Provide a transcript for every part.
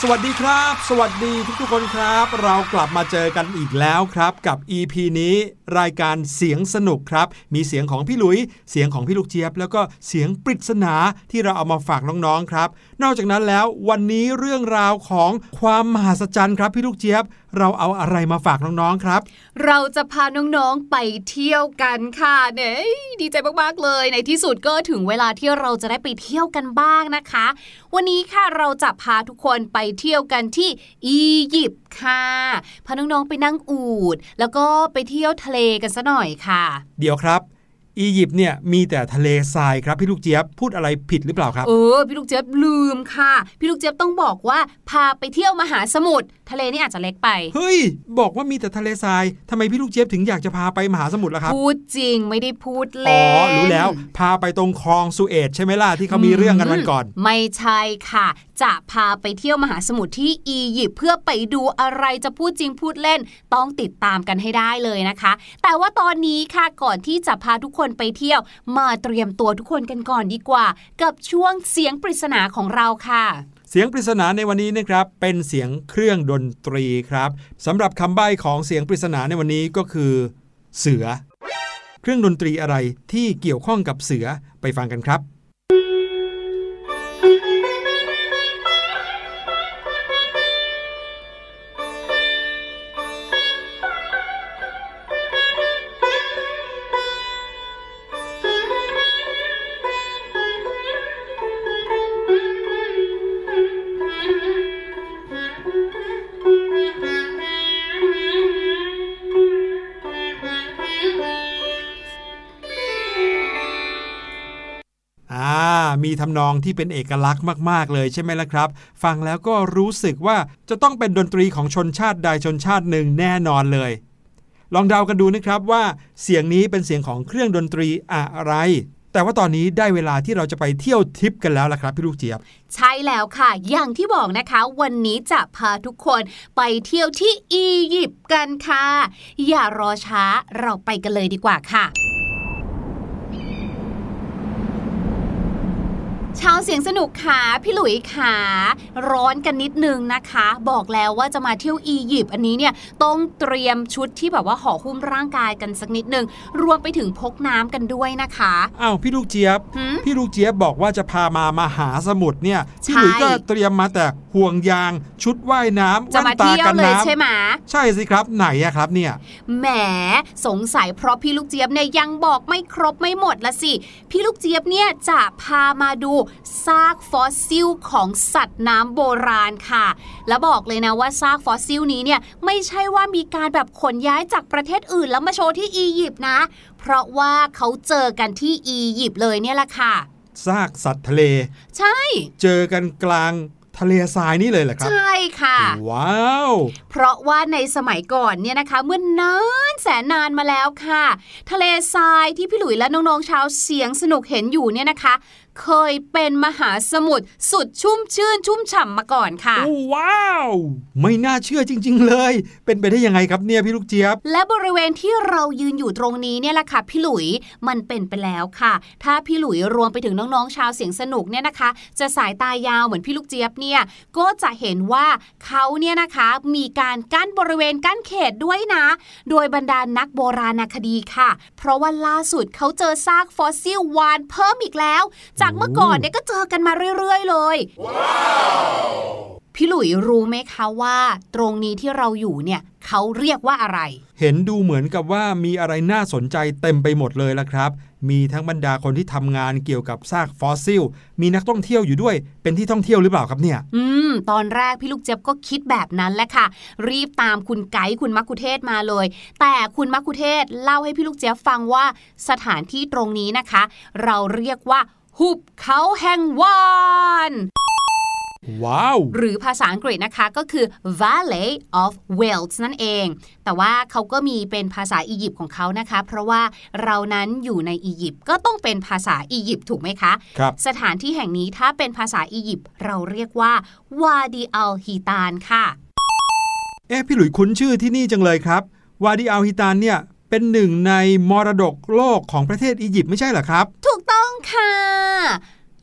สวัสดีครับ สวัสดีทุกทุกคนครับ เรากลับมาเจอกันอีกแล้วครับกับ EP นี้ รายการเสียงสนุกครับ มีเสียงของพี่หลุย เสียงของพี่ลูกเจี๊ยบ แล้วก็เสียงปริศนาที่เราเอามาฝากน้องๆครับ นอกจากนั้นแล้ววันนี้เรื่องราวของความมหัศจรรย์ครับพี่ลูกเจี๊ยบ เราเอาอะไรมาฝากน้องๆครับ เราจะพาน้องๆไปเที่ยวกันค่ะเนี่ยดีใจมากๆเลยในที่สุดก็ถึงเวลาที่เราจะได้ไปเที่ยวกันบ้างนะคะ วันนี้ค่ะเราจะพาทุกคนไปเที่ยวกันที่อียิปต์ค่ะพาน้องๆไปนั่งอูดแล้วก็ไปเที่ยวทะเลกันซะหน่อยค่ะ เดี๋ยวครับอียิปต์เนี่ยมีแต่ทะเลทรายครับพี่ลูกเจี๊ยบพูดอะไรผิดหรือเปล่าครับ เออพี่ลูกเจี๊ยบลืมค่ะ พี่ลูกเจี๊ยบต้องบอกว่าพาไปเที่ยวมหาสมุทร ทะเลนี่อาจจะเล็กไป เฮ้ย บอกว่ามีแต่ทะเลทรายทำไมพี่ลูกเจี๊ยบถึงอยากจะพาไปมหาสมุทรล่ะครับ พูดจริงไม่ได้พูดอ๋เล่อนรู้แล้ว พาไปตรงคลองสุเอตใช่ไหมล่ะ ที่เขามีเรื่องกันวันก่อน ไม่ใช่ค่ะ จะพาไปเที่ยวมหาสมุทรที่อียิปต์เพื่อไปดูอะไรจะพูดจริงพูดเล่น ต้องติดตามกันให้ได้เลยนะคะ แต่ว่าตอนนี้ค่ะก่อนที่จะพาทุกคนไปเที่ยว มาเตรียมตัวทุกคนกันก่อนดีกว่า กับช่วงเสียงปริศนาของเราค่ะ เสียงปริศนาในวันนี้นะครับเป็นเสียงเครื่องดนตรีครับสำหรับคำใบ้ของเสียงปริศนาในวันนี้ก็คือ เสือ เครื่องดนตรีอะไรที่เกี่ยวข้องกับเสือไปฟังกันครับ มีทำนองที่เป็นเอกลักษณ์มาก ๆ เลยใช่ไหมล่ะครับ ฟังแล้วก็รู้สึกว่าจะต้องเป็นดนตรีของชนชาติใดชนชาติหนึ่งแน่นอนเลย ลองเดากันดูนะครับว่าเสียงนี้เป็นเสียงของเครื่องดนตรีอะไรแต่ว่าตอนนี้ได้เวลาที่เราจะไปเที่ยวทริปกันแล้วล่ะครับพี่ลูกเจี๊ยบ ใช่แล้วค่ะ อย่างที่บอกนะคะ วันนี้จะพาทุกคนไปเที่ยวที่อียิปต์กันค่ะ อย่ารอช้าเราไปกันเลยดีกว่าค่ะ ชาวเสียงสนุกขาพี่หลุยขาร้อนกันนิดนึงนะคะ บอกแล้วว่าจะมาเที่ยวอียิปต์อันนี้เนี่ยต้องเตรียมชุดที่แบบว่าห่อหุ้มร่างกายกันสักนิดนึงรวมไปถึงพกน้ำกันด้วยนะคะอ้าวพี่ลูกเจี๊ยบหืมพี่ลูกเจี๊ยบบอกว่าจะพามามาหาสมุทรเนี่ยพี่ใช่หลุยก็เตรียมมาแต่ห่วงยางชุดว่ายน้ำจะแว่มานตาเที่ยวกันเลยน้ใช่ไหมำใช่สิครับไหนอะครับเนี่ยแหมสงสัยเพราะพี่ลูกเจี๊ยบเนี่ยยังบอกไม่ครบไม่หมดละสิพี่ลูกเจี๊ยบเนี่ยจะพามาดูซากฟอสซิลของสัตว์น้ำโบราณค่ะ แล้วบอกเลยนะว่าซากฟอสซิลนี้เนี่ยไม่ใช่ว่ามีการแบบขนย้ายจากประเทศอื่น แล้วมาโชว์ที่อียิปต์นะ เพราะว่าเขาเจอกันที่อียิปต์เลยเนี่ยแหละค่ะซากสัตว์ทะเล ใช่ เจอกันกลางทะเลทรายนี่เลยเหรอครับ ใช่ค่ะ ว้าว เพราะว่าในสมัยก่อนเนี่ยนะคะ เมื่อนนานแสนนานมาแล้วค่ะ ทะเลทรายที่พี่หลุยและน้องๆชาวเสียงสนุกเห็นอยู่เนี่ยนะคะ เคยเป็นมหาสมุทรสุดชุ่มชื่นชุ่มฉ่ำมาก่อนค่ะโอ้ว้าว ไม่น่าเชื่อจริง ๆ เลย เป็นไปได้ยังไงครับเนี่ยพี่ลูกเจี๊ยบ และบริเวณที่เรายืนอยู่ตรงนี้เนี่ยแหละค่ะพี่หลุยมันเป็นไปแล้วค่ะ ถ้าพี่หลุยรวมไปถึงน้องๆชาวเสียงสนุกเนี่ยนะคะ จะสายตายาวเหมือนพี่ลูกเจี๊ยบเนี่ยก็จะเห็นว่าเขาเนี่ยนะคะมีการกั้นบริเวณกั้นเขตด้วยนะ โดยบรรดานักโบราณคดีค่ะ เพราะว่าล่าสุดเขาเจอซากฟอสซิลวานเพิ่มอีกแล้วจากเมื่อก่อนเนี่ยก็เจอกันมาเรื่อยๆ เลยพี่หลุยรู้ไหมคะว่า ตรงนี้ที่เราอยู่เนี่ยเขาเรียกว่าอะไร เห็นดูเหมือนกับว่ามีอะไรน่าสนใจเต็มไปหมดเลยละครับ มีทั้งบรรดาคนที่ทำงานเกี่ยวกับซากฟอสซิล มีนักท่องเที่ยวอยู่ด้วย เป็นที่ท่องเที่ยวหรือเปล่าครับเนี่ย อืม ตอนแรกพี่ลูกเจี๊ยบก็คิดแบบนั้นแหละค่ะ รีบตามคุณไกด์คุณมักคุเทศมาเลย แต่คุณมักคุเทศเล่าให้พี่ลูกเจี๊ยบฟังว่าสถานที่ตรงนี้นะคะ เราเรียกว่า หุบเขาแห่งวานว้าว หรือภาษาอังกฤษนะคะก็คือ Valley of Wales นั่นเอง แต่ว่าเขาก็มีเป็นภาษาอียิปต์ของเขานะคะ เพราะว่าเรานั้นอยู่ในอียิปต์ก็ต้องเป็นภาษาอียิปต์ถูกไหมคะครับสถานที่แห่งนี้ถ้าเป็นภาษาอียิปต์เราเรียกว่าวาดีอัลฮีตานค่ะ เอ๊ะพี่หลุยคุ้นชื่อที่นี่จังเลยครับ วาดีอัลฮิตานเนี่ย เป็นหนึ่งในมรดกโลกของประเทศอียิปต์ไม่ใช่เหรอครับ ถูกต้องค่ะ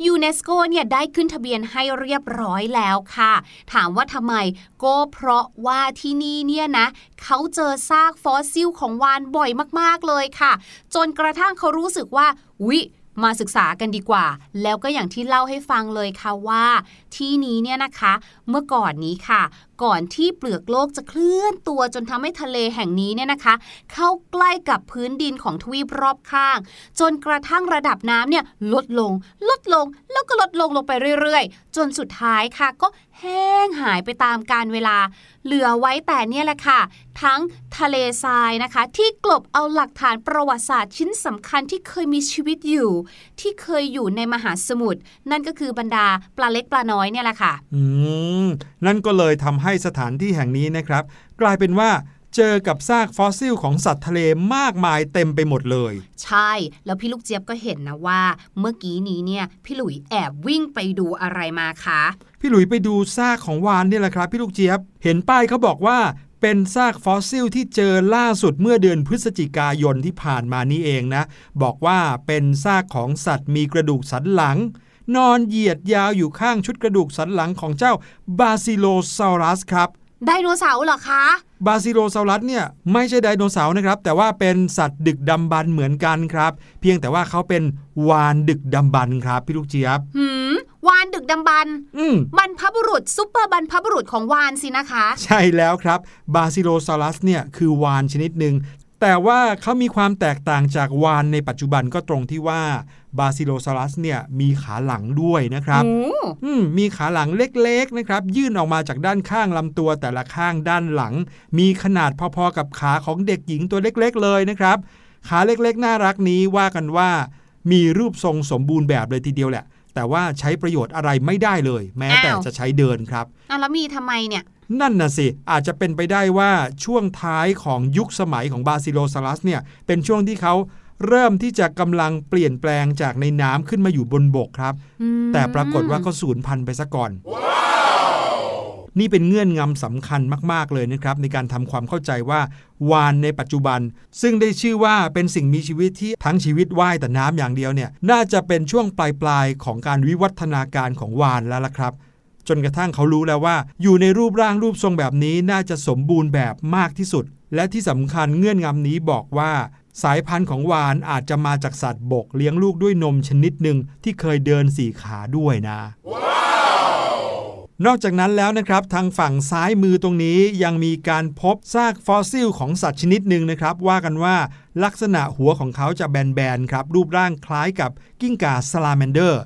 ยูเนสโกเนี่ยได้ขึ้นทะเบียนให้เรียบร้อยแล้วค่ะ ถามว่าทำไมก็เพราะว่าที่นี่เนี่ยนะ เขาเจอซากฟอสซิลของวานบ่อยมากๆเลยค่ะ จนกระทั่งเขารู้สึกว่าวิ มาศึกษากันดีกว่า แล้วก็อย่างที่เล่าให้ฟังเลยค่ะว่า ที่นี้เนี่ยนะคะ เมื่อก่อนนี้ค่ะ ก่อนที่เปลือกโลกจะเคลื่อนตัวจนทำให้ทะเลแห่งนี้เนี่ยนะคะ เข้าใกล้กับพื้นดินของทวีปรอบข้าง จนกระทั่งระดับน้ำเนี่ยลดลง ลดลงแล้วก็ลดลงลงไปเรื่อยๆ จนสุดท้ายค่ะ ก็แห้งหายไปตามกาลเวลา เหลือไว้แต่เนี่ยแหละค่ะ ทั้งทะเลทรายนะคะ ที่กลบเอาหลักฐานประวัติศาสตร์ชิ้นสำคัญที่เคยมีชีวิตอยู่ที่เคยอยู่ในมหาสมุทรนั่นก็คือบรรดาปลาเล็กปลาน้อยเนี่ยแหละค่ะ อืม นั่นก็เลยทำให้สถานที่แห่งนี้นะครับ กลายเป็นว่าเจอกับซากฟอสซิลของสัตว์ทะเลมากมายเต็มไปหมดเลย ใช่ แล้วพี่ลูกเจี๊ยบก็เห็นนะว่า เมื่อกี้นี้เนี่ยพี่หลุยแอบวิ่งไปดูอะไรมาคะ พี่หลุยไปดูซากของวาฬเนี่ยแหละครับ พี่ลูกเจี๊ยบ เห็นป้ายเขาบอกว่า เป็นซากฟอสซิลที่เจอล่าสุดเมื่อเดือนพฤศจิกายนที่ผ่านมานี้เองนะ บอกว่าเป็นซากของสัตว์มีกระดูกสันหลัง นอนเหยียดยาวอยู่ข้างชุดกระดูกสันหลังของเจ้าบาซิโลซารัสครับไดโนเสาร์เหรอคะ บาซิโลซารัสเนี่ยไม่ใช่ไดโนเสาร์นะครับ แต่ว่าเป็นสัตว์ดึกดำบรรพ์เหมือนกันครับ เพียงแต่ว่าเขาเป็นวาฬดึกดำบรรพ์ครับพี่ลูกเจี๊ยบหืมวานดึ กดำบรรพ์อืมบรรพบุรุษซุปเปอร์บรรพบุรุษของวาฬสินะคะ ใช่แล้วครับบาซิโลซารัสเนี่ยคือวาฬชนิดหนึ่งแต่ว่าเขามีความแตกต่างจากวาฬในปัจจุบันก็ตรงที่ว่าบาซิโลซารัสเนี่ยมีขาหลังด้วยนะครับโอ้อืมมีขาหลังเล็กๆนะครับ ยื่นออกมาจากด้านข้างลำตัวแต่ละข้างด้านหลัง มีขนาดพอๆกับขาของเด็กหญิงตัวเล็กๆเลยนะครับ ขาเล็กๆ น่ารักนี้ว่ากันว่ามีรูปทรงสมบูรณ์แบบเลยทีเดียวแหละ แต่ว่าใช้ประโยชน์อะไรไม่ได้เลย แม้แต่จะใช้เดินครับอะแล้วมีทำไมเนี่ยนั่นน่ะสิ อาจจะเป็นไปได้ว่าช่วงท้ายของยุคสมัยของบาซิโลซารัสเนี่ย เป็นช่วงที่เขาเริ่มที่จะกำลังเปลี่ยนแปลงจากในน้ำขึ้นมาอยู่บนบกครับอืมแต่ปรากฏว่าก็สูญพันธุ์ไปซะก่อน นี่เป็นเงื่อนงำสำคัญมากๆเลยนะครับ ในการทำความเข้าใจว่า วานในปัจจุบัน ซึ่งได้ชื่อว่าเป็นสิ่งมีชีวิตที่ทั้งชีวิตว่ายแต่น้ำอย่างเดียวเนี่ยน่าจะเป็นช่วงปลายๆของการวิวัฒนาการของวานแล้วล่ะครับ จนกระทั่งเขารู้แล้วว่า อยู่ในรูปร่างรูปทรงแบบนี้น่าจะสมบูรณ์แบบมากที่สุด และที่สำคัญเงื่อนงำนี้บอกว่าสายพันธุ์ของวานอาจจะมาจากสัตว์บกเลี้ยงลูกด้วยนมชนิดหนึ่งที่เคยเดินสี่ขาด้วยนะ นอกจากนั้นแล้วนะครับ ทางฝั่งซ้ายมือตรงนี้ยังมีการพบซากฟอสซิลของสัตว์ชนิดหนึ่งนะครับ ว่ากันว่าลักษณะหัวของเขาจะแบนๆครับ รูปร่างคล้ายกับกิ้งก่าซาลาแมนเดอร์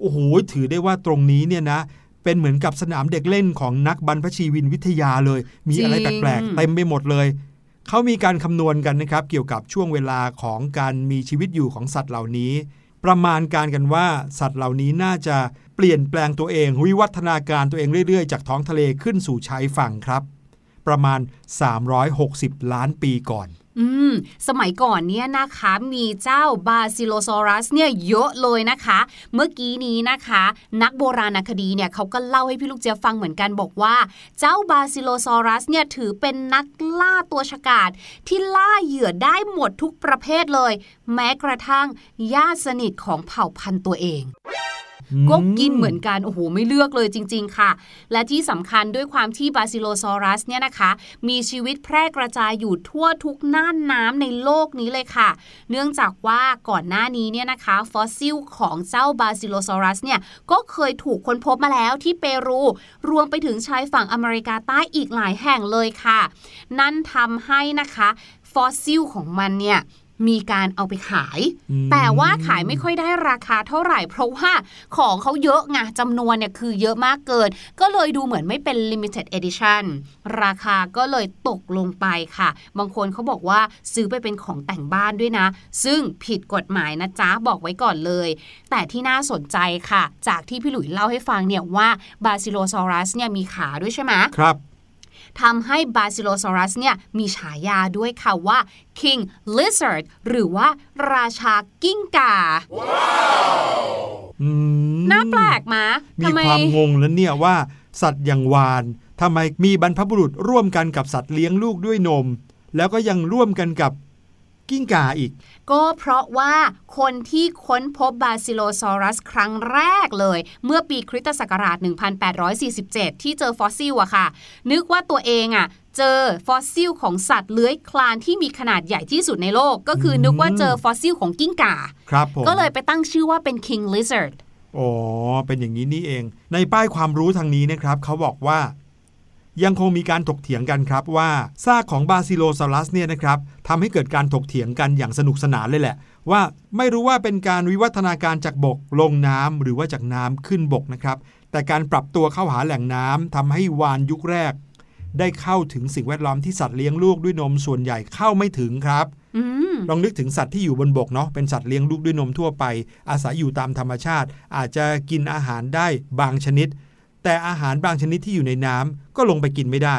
โอ้โห ถือได้ว่าตรงนี้เนี่ยนะ เป็นเหมือนกับสนามเด็กเล่นของนักบรรพชีวินวิทยาเลย มีอะไรจริงแปลกๆเต็มไปหมดเลยเขามีการคำนวณกันนะครับ เกี่ยวกับช่วงเวลาของการมีชีวิตอยู่ของสัตว์เหล่านี้ ประมาณการกันว่าสัตว์เหล่านี้น่าจะ เปลี่ยนแปลงตัวเองวิวัฒนาการตัวเองเรื่อยๆ จากท้องทะเลขึ้นสู่ชายฝั่งครับ ประมาณ 360 ล้านปีก่อนอืมสมัยก่อนเนี่ยนะคะมีเจ้าบาซิโลซอรัสเนี่ยเยอะเลยนะคะ เมื่อกี้นี้นะคะ นักโบราณคดีเนี่ยเขาก็เล่าให้พี่ลูกเจียฟังเหมือนกันบอกว่า เจ้าบาซิโลซอรัสเนี่ยถือเป็นนักล่าตัวฉกาจที่ล่าเหยื่อได้หมดทุกประเภทเลย แม้กระทั่งญาติสนิทของเผ่าพันธุ์ตัวเอง ก็กินเหมือนกันโอ้โหไม่เลือกเลยจริง ๆ ค่ะ และที่สำคัญด้วยความที่บาซิโลซอรัสเนี่ยนะคะ มีชีวิตแพร่กระจายอยู่ทั่วทุกน่านน้ำในโลกนี้เลยค่ะ เนื่องจากว่าก่อนหน้านี้เนี่ยนะคะฟอสซิลของเจ้าบาซิโลซอรัสเนี่ยก็เคยถูกค้นพบมาแล้วที่เปรู รวมไปถึงชายฝั่งอเมริกาใต้อีกหลายแห่งเลยค่ะ นั่นทำให้นะคะ ฟอสซิลของมันเนี่ย มีการเอาไปขายอืมแต่ว่าขายไม่ค่อยได้ราคาเท่าไหร่ เพราะว่าของเขาเยอะไงจำนวนเนี่ยคือเยอะมากเกิน ก็เลยดูเหมือนไม่เป็น limited edition ราคาก็เลยตกลงไปค่ะ บางคนเขาบอกว่าซื้อไปเป็นของแต่งบ้านด้วยนะ ซึ่งผิดกฎหมายนะจ๊ะ บอกไว้ก่อนเลย แต่ที่น่าสนใจค่ะ จากที่พี่หลุยเล่าให้ฟังเนี่ยว่าบาซิโลซอรัสเนี่ยมีขาด้วยใช่ไหมครับ ทำให้บาซิโลซอรัสเนี่ยมีฉายาด้วยค่ะว่า King Lizard หรือว่าราชากิ้งก่าอืมน่าแปลกมามีทำไมความงงแล้วเนี่ยว่าสัตว์อย่างวานทำไมมีบรรพบุรุษร่วมกันกับสัตว์เลี้ยงลูกด้วยนม แล้วก็ยังร่วมกันกับ กิ้งก่าอีก ก็เพราะว่าคนที่ค้นพบบาซิโลซอรัสครั้งแรกเลย เมื่อปีคริสตศักราช 1847 ที่เจอฟอสซิลอะค่ะ นึกว่าตัวเองอะเจอฟอสซิลของสัตว์เลื้อยคลานที่มีขนาดใหญ่ที่สุดในโลก ก็คือนึกว่าเจอฟอสซิลของกิ้งก่า ครับผมก็เลยไปตั้งชื่อว่าเป็น king lizard อ๋อ เป็นอย่างนี้นี่เอง ในป้ายความรู้ทางนี้นะครับ เขาบอกว่า ยังคงมีการถกเถียงกันครับว่าซากของบาซิโลซารัสเนี่ยนะครับทำให้เกิดการถกเถียงกันอย่างสนุกสนานเลยแหละ ว่าไม่รู้ว่าเป็นการวิวัฒนาการจากบกลงน้ำหรือว่าจากน้ำขึ้นบกนะครับแต่การปรับตัวเข้าหาแหล่งน้ำทำให้วานยุคแรก ได้เข้าถึงสิ่งแวดล้อมที่สัตว์เลี้ยงลูกด้วยนมส่วนใหญ่เข้าไม่ถึงครับอืมลองนึกถึงสัตว์ที่อยู่บนบกเนาะเป็นสัตว์เลี้ยงลูกด้วยนมทั่วไป อาศัยอยู่ตามธรรมชาติ อาจจะกินอาหารได้บางชนิด แต่อาหารบางชนิดที่อยู่ในน้ำก็ลงไปกินไม่ได้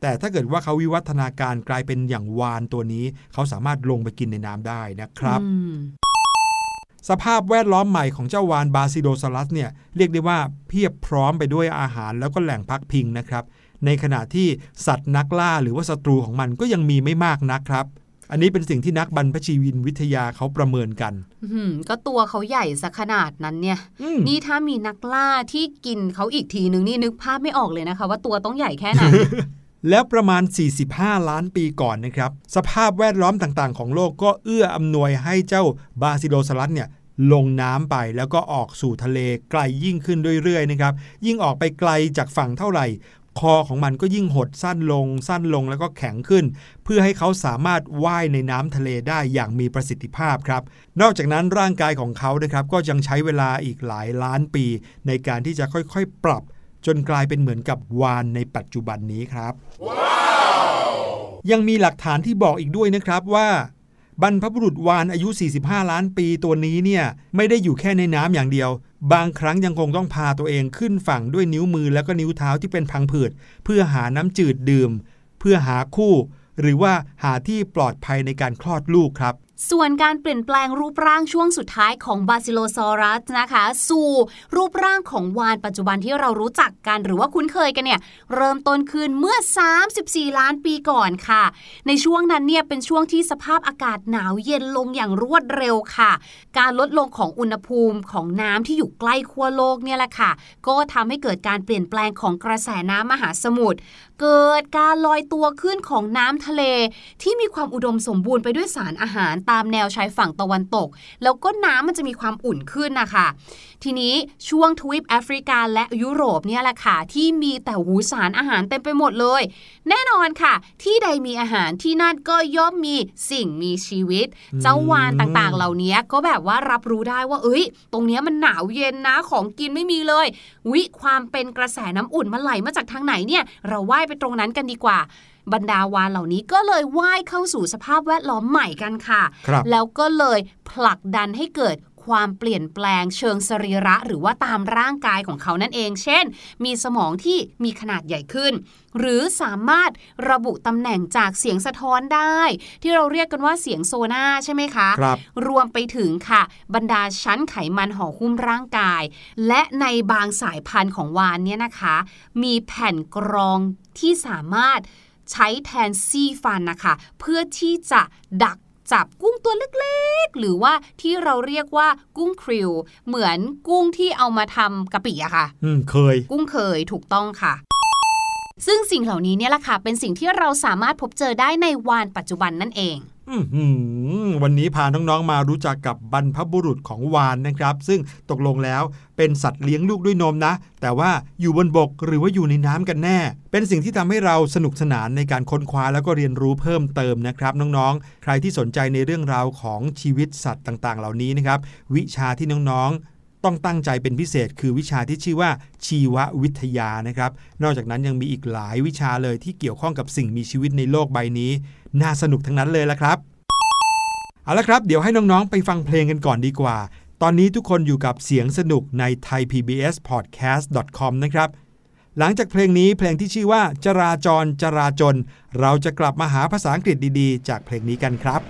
แต่ถ้าเกิดว่าเขาวิวัฒนาการกลายเป็นอย่างวานตัวนี้ เขาสามารถลงไปกินในน้ำได้นะครับ สภาพแวดล้อมใหม่ของเจ้าวานบาซิโดซารัสเนี่ยเรียกได้ว่าเพียบพร้อมไปด้วยอาหารแล้วก็แหล่งพักพิงนะครับ ในขณะที่สัตว์นักล่าหรือว่าศัตรูของมันก็ยังมีไม่มากนักครับ อันนี้เป็นสิ่งที่นักบรรพชีวินวิทยาเขาประเมินกันอืมก็ตัวเขาใหญ่สักขนาดนั้นเนี่ยอืมนี่ถ้ามีนักล่าที่กินเขาอีกทีนึงนี่นึกภาพไม่ออกเลยนะคะ ว่าตัวต้องใหญ่แค่ไหนแล้วประมาณ 45 ล้านปีก่อนนะครับ สภาพแวดล้อมต่างๆ ของโลกก็เอื้ออำนวยให้เจ้าบาซิโดซารัสเนี่ยลงน้ำไปแล้วก็ออกสู่ทะเลไกลยิ่งขึ้นเรื่อยๆนะครับ ยิ่งออกไปไกลจากฝั่งเท่าไหร่ คอของมันก็ยิ่งหดสั้นลง สั้นลงแล้วก็แข็งขึ้น เพื่อให้เขาสามารถว่ายในน้ำทะเลได้อย่างมีประสิทธิภาพครับ นอกจากนั้นร่างกายของเขานะครับก็ยังใช้เวลาอีกหลายล้านปี ในการที่จะค่อยๆ ปรับ จนกลายเป็นเหมือนกับวานในปัจจุบันนี้ครับยังมีหลักฐานที่บอกอีกด้วยนะครับว่า บรรพบุรุษวานอายุ 45 ล้านปีตัวนี้เนี่ยไม่ได้อยู่แค่ในน้ำอย่างเดียว บางครั้งยังคงต้องพาตัวเองขึ้นฝั่งด้วยนิ้วมือแล้วก็นิ้วเท้าที่เป็นพังผืด เพื่อหาน้ำจืดดื่ม เพื่อหาคู่ หรือว่าหาที่ปลอดภัยในการคลอดลูกครับ ส่วนการเปลี่ยนแปลงรูปร่างช่วงสุดท้ายของบาซิโลซอรัสนะคะ สู่รูปร่างของวานปัจจุบันที่เรารู้จักกันหรือว่าคุ้นเคยกันเนี่ย เริ่มต้นขึ้นเมื่อ 34 ล้านปีก่อนค่ะ ในช่วงนั้นเนี่ยเป็นช่วงที่สภาพอากาศหนาวเย็นลงอย่างรวดเร็วค่ะ การลดลงของอุณหภูมิของน้ำที่อยู่ใกล้ขั้วโลกเนี่ยแหละค่ะ ก็ทำให้เกิดการเปลี่ยนแปลงของกระแสน้ำมหาสมุทรเกิดการลอยตัวขึ้นของน้ำทะเล ที่มีความอุดมสมบูรณ์ไปด้วยสารอาหารตามแนวชายฝั่งตะวันตก แล้วก็น้ำมันจะมีความอุ่นขึ้นนะคะ ทีนี้ช่วงทวีปแอฟริกาและยุโรปเนี่ยแหละค่ะที่มีแต่หูสารอาหารเต็มไปหมดเลย แน่นอนค่ะ ที่ใดมีอาหารที่นั่นก็ย่อมมีสิ่งมีชีวิต เจ้าวานต่างๆ เหล่านี้ก็แบบว่ารับรู้ได้ว่า เอ้ย ตรงเนี้ยมันหนาวเย็นนะของกินไม่มีเลย วิความเป็นกระแสน้ำอุ่นมันไหลมาจากทางไหนเนี่ย เราว่ายไปตรงนั้นกันดีกว่า บรรดาวานเหล่านี้ก็เลยว่ายเข้าสู่สภาพแวดล้อมใหม่กันค่ะครับแล้วก็เลยผลักดันให้เกิด ความเปลี่ยนแปลงเชิงสรีระหรือว่าตามร่างกายของเขานั่นเอง เช่น มีสมองที่มีขนาดใหญ่ขึ้น หรือสามารถระบุตำแหน่งจากเสียงสะท้อนได้ ที่เราเรียกกันว่าเสียงโซน่าใช่ไหมคะครับรวมไปถึงค่ะ บรรดาชั้นไขมันห่อหุ้มร่างกาย และในบางสายพันธุ์ของวานเนี่ยนะคะ มีแผ่นกรองที่สามารถใช้แทนซี่ฟันนะคะ เพื่อที่จะดัก จับกุ้งตัวเล็กๆ หรือว่าที่เราเรียกว่ากุ้งคริว เหมือนกุ้งที่เอามาทำกะปิอะค่ะ อืมเคย กุ้งเคยถูกต้องค่ะซึ่งสิ่งเหล่านี้เนี่ยแหละค่ะเป็นสิ่งที่เราสามารถพบเจอได้ในวานปัจจุบันนั่นเองอื้อหือ วันนี้พาน้องๆมารู้จักกับบรรพบุรุษของวานนะครับ ซึ่งตกลงแล้วเป็นสัตว์เลี้ยงลูกด้วยนมนะ แต่ว่าอยู่บนบกหรือว่าอยู่ในน้ำกันแน่ เป็นสิ่งที่ทำให้เราสนุกสนานในการค้นคว้าแล้วก็เรียนรู้เพิ่มเติมนะครับ น้องๆ ใครที่สนใจในเรื่องราวของชีวิตสัตว์ต่างๆ เหล่านี้นะครับ วิชาที่น้องๆ ต้องตั้งใจเป็นพิเศษ คือวิชาที่ชื่อว่าชีววิทยานะครับ นอกจากนั้นยังมีอีกหลายวิชาเลยที่เกี่ยวข้องกับสิ่งมีชีวิตในโลกใบนี้ น่าสนุกทั้งนั้นเลยละครับ เอาละครับ เดี๋ยวให้น้องๆ ไปฟังเพลงกันก่อนดีกว่า ตอนนี้ทุกคนอยู่กับเสียงสนุกใน thaipbspodcast.com นะครับหลังจากเพลงนี้เพลงที่ชื่อว่า จราจรจราจน เราจะกลับมาหาภาษาอังกฤษดีๆ จากเพลงนี้กันครับ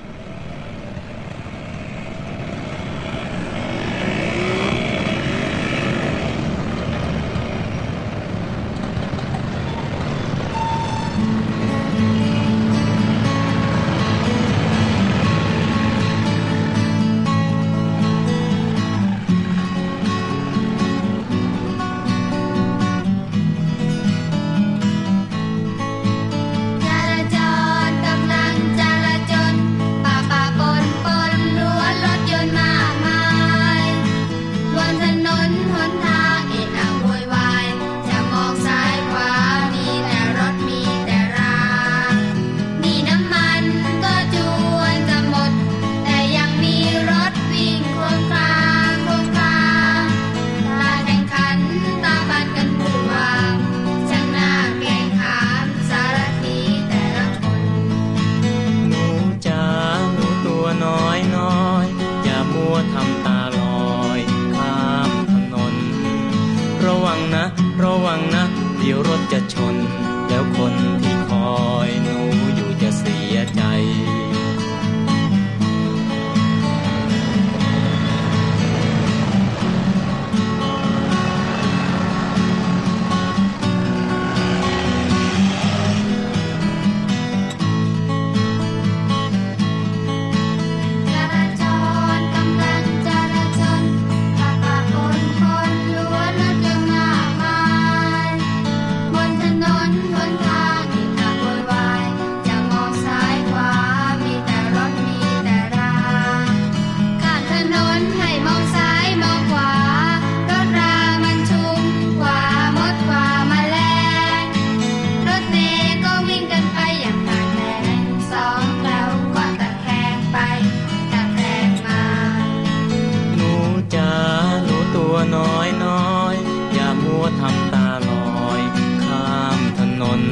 ทำตาลอย ข้ามถนน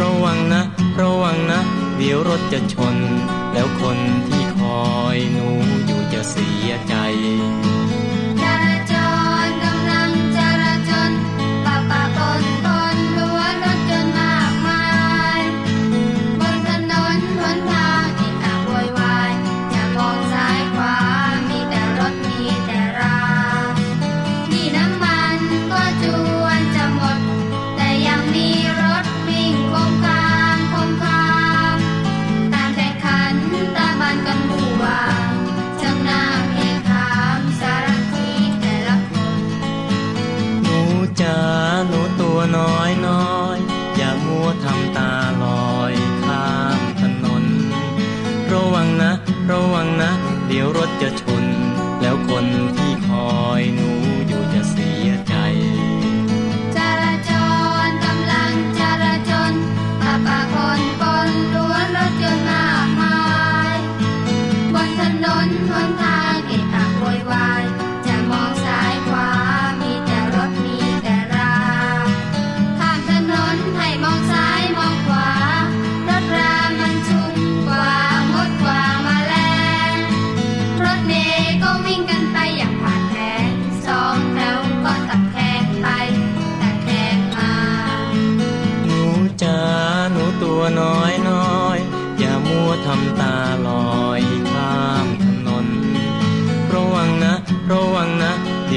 ระวังนะ ระวังนะ เดี๋ยวรถจะชน แล้วคนที่คอยหนูอยู่จะเสียใจ de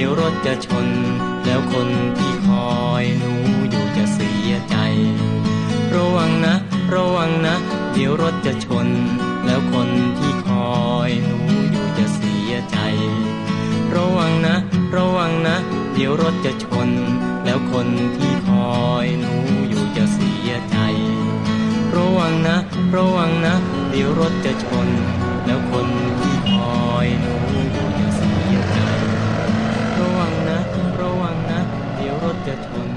ที่รถจะชน แล้วคนที่คอยหนูอยู่จะเสียใจ ระวังนะ ระวังนะ เดี๋ยวรถจะชน แล้วคนที่คอยหนูอยู่จะเสียใจ ระวังนะ ระวังนะ เดี๋ยวรถจะชน แล้วคนที่คอยหนูอยู่จะเสียใจ ระวังนะ ระวังนะ เดี๋ยวรถจะชนแล้วคน จะชน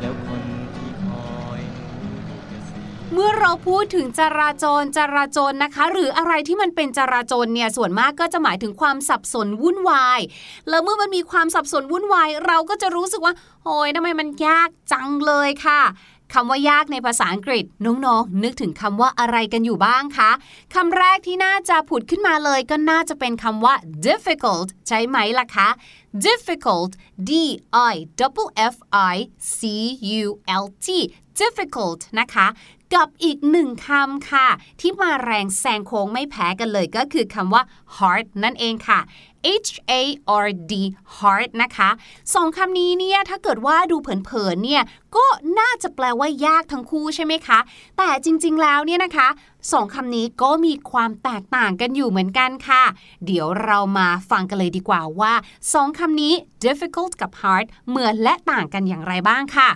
แล้วคนที่คอยเมื่อเราพูดถึงจราจรจราจรนะคะ หรืออะไรที่มันเป็นจราจรเนี่ยส่วนมากก็จะหมายถึงความสับสนวุ่นวาย แล้วเมื่อมันมีความสับสนวุ่นวาย เราก็จะรู้สึกว่าโอ้ยทำไมมันยากจังเลยค่ะ คำว่ายากในภาษาอังกฤษน้องๆ นึกถึงคำว่าอะไรกันอยู่บ้างคะคำแรกที่น่าจะผุดขึ้นมาเลยก็น่าจะเป็นคำว่า difficult ใช่ไหมล่ะคะ difficult d i double f i c u l t difficult นะคะกับอีกหนึ่งคำค่ะ ที่มาแรงแซงโค้งไม่แพ้กันเลยก็คือคำว่า hard นั่นเองค่ะ H A R D hard นะคะสองคำนี้เนี่ยถ้าเกิดว่าดูเผินๆเนี่ยก็น่าจะแปลว่ายากทั้งคู่ใช่ไหมคะ แต่จริงๆแล้วเนี่ยนะคะสองคำนี้ก็มีความแตกต่างกันอยู่เหมือนกันค่ะ เดี๋ยวเรามาฟังกันเลยดีกว่าว่าสองคำนี้ difficult กับ hard เหมือนและต่างกันอย่างไรบ้างค่ะ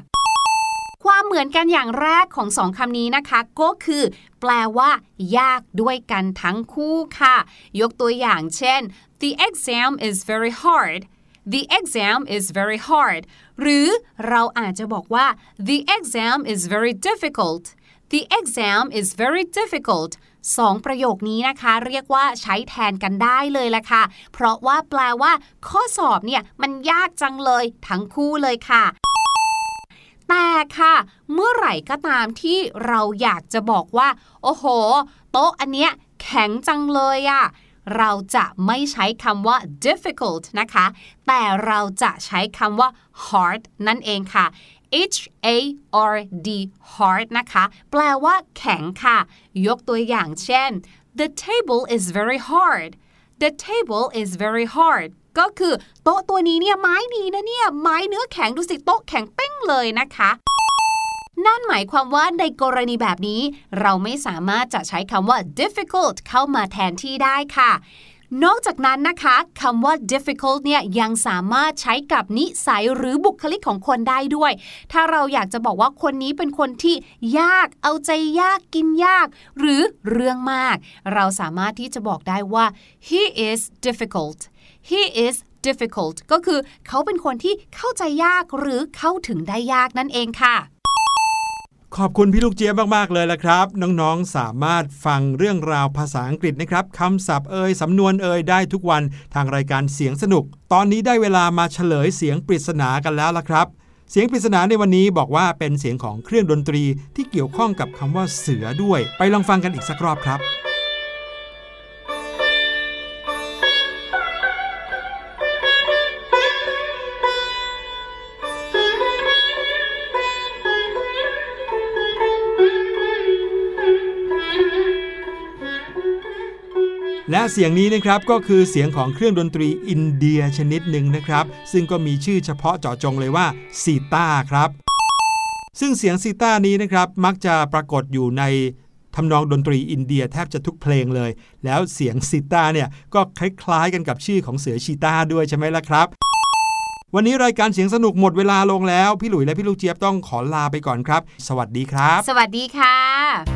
ความเหมือนกันอย่างแรกของสองคำนี้นะคะ ก็คือแปลว่า ยากด้วยกันทั้งคู่ค่ะ ยกตัวอย่างเช่น the exam is very hard the exam is very hard หรือเราอาจจะบอกว่า the exam is very difficult the exam is very difficult สองประโยคนี้นะคะ เรียกว่าใช้แทนกันได้เลยละค่ะ เพราะว่าแปลว่า ข้อสอบเนี่ย มันยากจังเลย ทั้งคู่เลยค่ะ แต่ค่ะ เมื่อไหร่ก็ตามที่เราอยากจะบอกว่า โอ้โห โต๊ะอันเนี้ยแข็งจังเลยอะ เราจะไม่ใช้คำว่า difficult นะคะ แต่เราจะใช้คำว่า hard นั่นเองค่ะ H A R D hard นะคะ แปลว่าแข็งค่ะ ยกตัวอย่างเช่น the table is very hard the table is very hard ก็คือโต๊ะตัวนี้เนี่ยไม้ดีนะเนี่ย ไม้เนื้อแข็งดูสิโต๊ะแข็งเป้งเลยนะคะ นั่นหมายความว่าในกรณีแบบนี้ เราไม่สามารถจะใช้คำว่า difficult เข้ามาแทนที่ได้ค่ะนอกจากนั้นนะคะคำว่า difficult เนี่ยยังสามารถใช้กับนิสัยหรือบุคลิกของคนได้ด้วย ถ้าเราอยากจะบอกว่าคนนี้เป็นคนที่ยากเอาใจยากกินยาก หรือเรื่องมาก เราสามารถที่จะบอกได้ว่า he is difficult he is difficult ก็คือเขาเป็นคนที่เข้าใจยากหรือเข้าถึงได้ยากนั่นเองค่ะ ขอบคุณพี่ลูกเจี๊ยบมากๆเลยละครับ น้องๆสามารถฟังเรื่องราวภาษาอังกฤษนะครับคำศัพท์เอ่ยสำนวนเอ่ยได้ทุกวันทางรายการเสียงสนุก ตอนนี้ได้เวลามาเฉลยเสียงปริศนากันแล้วละครับ เสียงปริศนาในวันนี้บอกว่าเป็นเสียงของเครื่องดนตรีที่เกี่ยวข้องกับคำว่าเสือด้วย ไปลองฟังกันอีกสักรอบครับ เสียงนี้นะครับก็คือเสียงของเครื่องดนตรีอินเดียชนิดหนึ่งนะครับ ซึ่งก็มีชื่อเฉพาะเจาะจงเลยว่าซีตาครับ ซึ่งเสียงซีตานี้นะครับมักจะปรากฏอยู่ในทำนองดนตรีอินเดียแทบจะทุกเพลงเลย แล้วเสียงซีตาเนี่ยก็คล้ายๆกันกับชื่อของเสือชีตาด้วยใช่ไหมล่ะครับ วันนี้รายการเสียงสนุกหมดเวลาลงแล้ว พี่หลุยและพี่ลูกเจี๊ยบต้องขอลาไปก่อนครับ สวัสดีครับ สวัสดีค่ะ